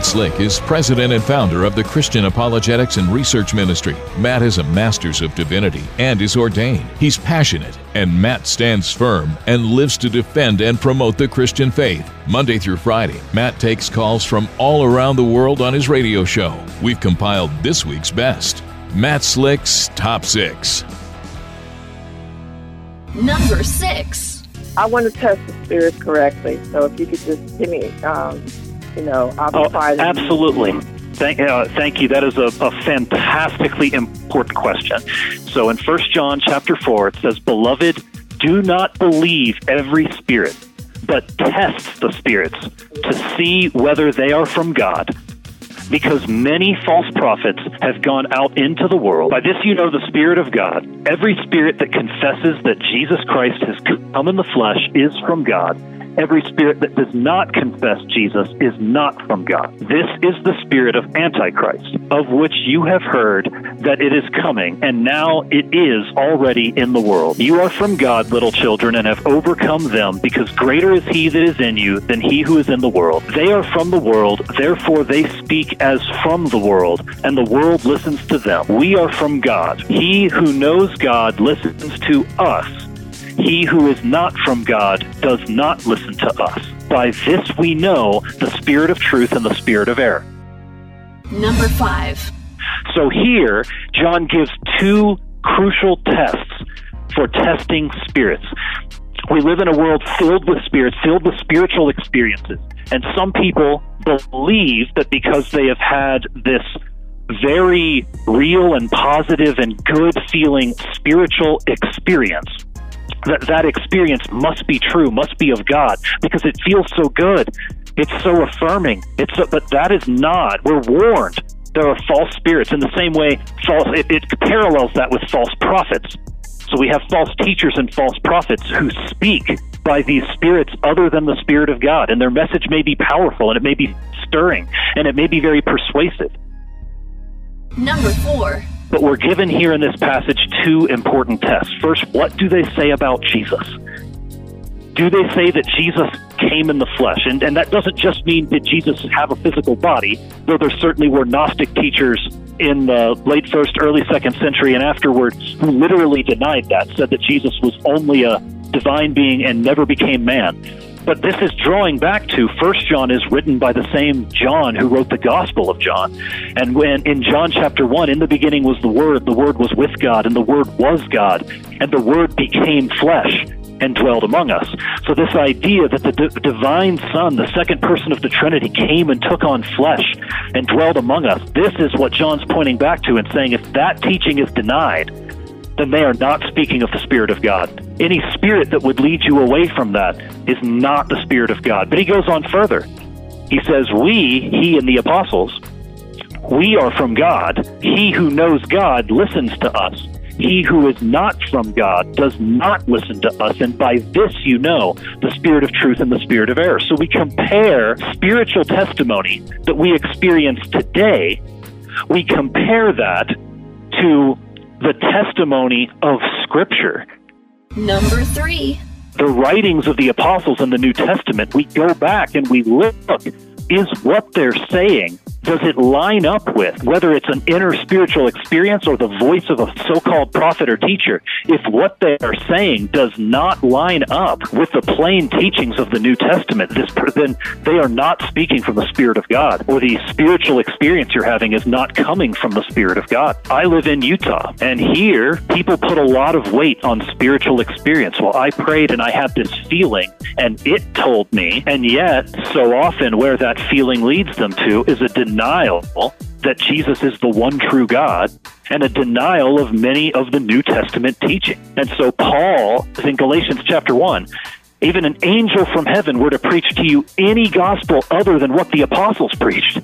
Matt Slick is president and founder of the Christian Apologetics and Research Ministry. Matt is a master's of divinity and is ordained. He's passionate, and Matt stands firm and lives to defend and promote the Christian faith. Monday through Friday, Matt takes calls from all around the world on his radio show. We've compiled this week's best Matt Slick's Top 6. Number six. I want to test the spirit correctly. So if you could just give me, um, you know, I'll be Oh, absolutely. Thank, uh, thank you. That is a, a fantastically important question. So in 1 John chapter 4, it says, Beloved, do not believe every spirit, but test the spirits to see whether they are from God. Because many false prophets have gone out into the world. By this you know the Spirit of God. Every spirit that confesses that Jesus Christ has come in the flesh is from God. Every spirit that does not confess Jesus is not from God. This is the spirit of Antichrist, of which you have heard that it is coming, and now it is already in the world. You are from God, little children, and have overcome them, because greater is he that is in you than he who is in the world. They are from the world, therefore they speak as from the world, and the world listens to them. We are from God. He who knows God listens to us. He who is not from God does not listen to us. By this we know the spirit of truth and the spirit of error. Number five. So here, John gives two crucial tests for testing spirits. We live in a world filled with spirits, filled with spiritual experiences. And some people believe that because they have had this very real and positive and good feeling spiritual experience, that that experience must be true, must be of God, because it feels so good. It's so affirming. It's so, but that is not. We're warned. There are false spirits. In the same way, false. It, it parallels that with false prophets. So we have false teachers and false prophets who speak by these spirits other than the Spirit of God, and their message may be powerful and it may be stirring and it may be very persuasive. Number four. But we're given here in this passage two important tests. First, what do they say about Jesus? Do they say that Jesus came in the flesh? And, and that doesn't just mean did Jesus have a physical body, though there certainly were Gnostic teachers in the late first, early second century and afterward who literally denied that, said that Jesus was only a divine being and never became man. But this is drawing back to First John is written by the same John who wrote the Gospel of John. And when in John chapter 1, in the beginning was the Word, the Word was with God, and the Word was God, and the Word became flesh and dwelled among us. So this idea that the d- divine Son, the second person of the Trinity, came and took on flesh and dwelled among us, this is what John's pointing back to and saying if that teaching is denied, then they are not speaking of the Spirit of God. Any spirit that would lead you away from that is not the Spirit of God. But he goes on further. He says, We, he and the apostles, we are from God. He who knows God listens to us. He who is not from God does not listen to us, and by this you know the spirit of truth and the spirit of error. So we compare spiritual testimony that we experience today, we compare that to the testimony of Scripture. Number three. The writings of the apostles in the New Testament, we go back and we look. Is what they're saying, does it line up with whether it's an inner spiritual experience or the voice of a so called prophet or teacher? If what they are saying does not line up with the plain teachings of the New Testament, this, then they are not speaking from the Spirit of God, or the spiritual experience you're having is not coming from the Spirit of God. I live in Utah, and here people put a lot of weight on spiritual experience. Well, I prayed and I had this feeling, and it told me, and yet, so often where that feeling leads them to is a denial that Jesus is the one true God and a denial of many of the New Testament teaching. And so Paul is in Galatians chapter 1 even an angel from heaven were to preach to you any gospel other than what the apostles preached,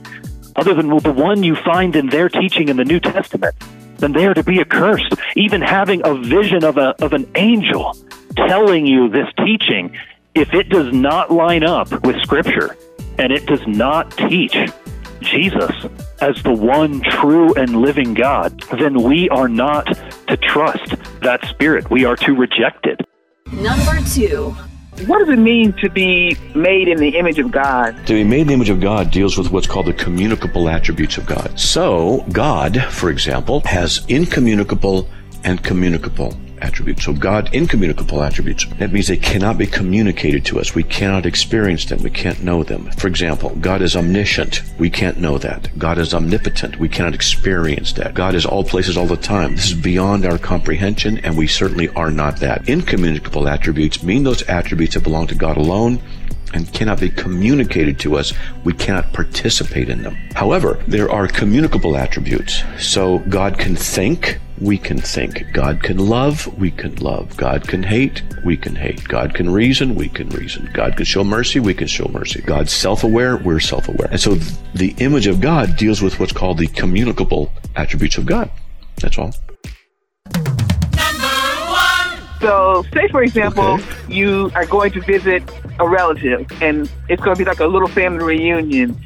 other than the one you find in their teaching in the New Testament, then they are to be accursed. Even having a vision of, a, of an angel telling you this teaching If it does not line up with Scripture and it does not teach Jesus as the one true and living God, then we are not to trust that Spirit. We are to reject it. Number two. What does it mean to be made in the image of God? To be made in the image of God deals with what's called the communicable attributes of God. So, God, for example, has incommunicable and communicable attributes. So God, incommunicable attributes. That means they cannot be communicated to us. We cannot experience them. We can't know them. For example, God is omniscient. We can't know that. God is omnipotent. We cannot experience that. God is all places all the time. This is beyond our comprehension, and we certainly are not that. Incommunicable attributes mean those attributes that belong to God alone and cannot be communicated to us. We cannot participate in them. However, there are communicable attributes. So God can think, we can think. God can love, we can love. God can hate, we can hate. God can reason, we can reason. God can show mercy, we can show mercy. God's self aware, we're self aware. And so the image of God deals with what's called the communicable attributes of God. That's all. So, say for example, Okay. you are going to visit a relative, and it's going to be like a little family reunion.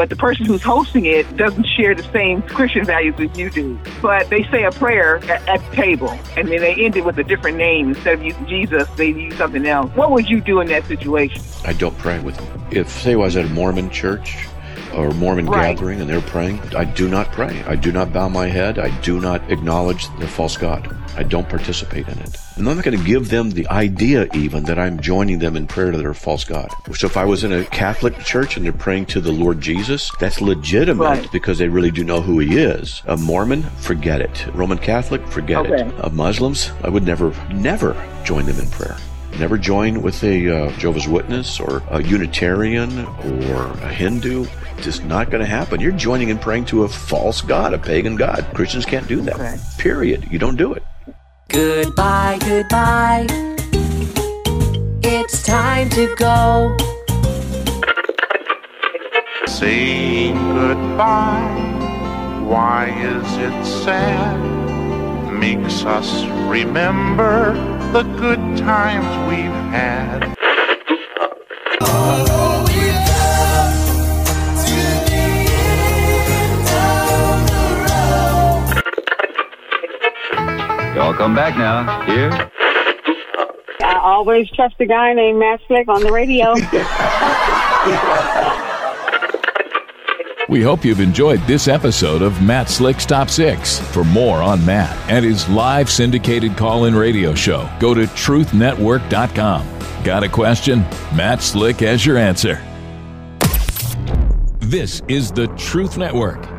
But the person who's hosting it doesn't share the same Christian values as you do. But they say a prayer at, at the table, and then they end it with a different name. Instead of using Jesus, they use something else. What would you do in that situation? I don't pray with them. If, say, I was at a Mormon church or Mormon Right. gathering and they're praying, I do not pray. I do not bow my head. I do not acknowledge the false God. I don't participate in it. And I'm not going to give them the idea even that I'm joining them in prayer to their false God. So if I was in a Catholic church and they're praying to the Lord Jesus, that's legitimate Right. because they really do know who he is. A Mormon, forget it. Roman Catholic, forget Okay. it. Uh, Muslims, I would never, never join them in prayer. Never join with a uh, Jehovah's Witness or a Unitarian or a Hindu. It's just not going to happen. You're joining and praying to a false god, a pagan god. Christians can't do that. Okay. Period. You don't do it. Goodbye, goodbye. It's time to go. Saying goodbye, why is it sad? Makes us remember the good times we've had. Y'all come back now. Here. I always trust a guy named Matt Slick on the radio. We hope you've enjoyed this episode of Matt Slick's Top 6. For more on Matt and his live syndicated call in radio show, go to truthnetwork.com. Got a question? Matt Slick has your answer. This is the Truth Network.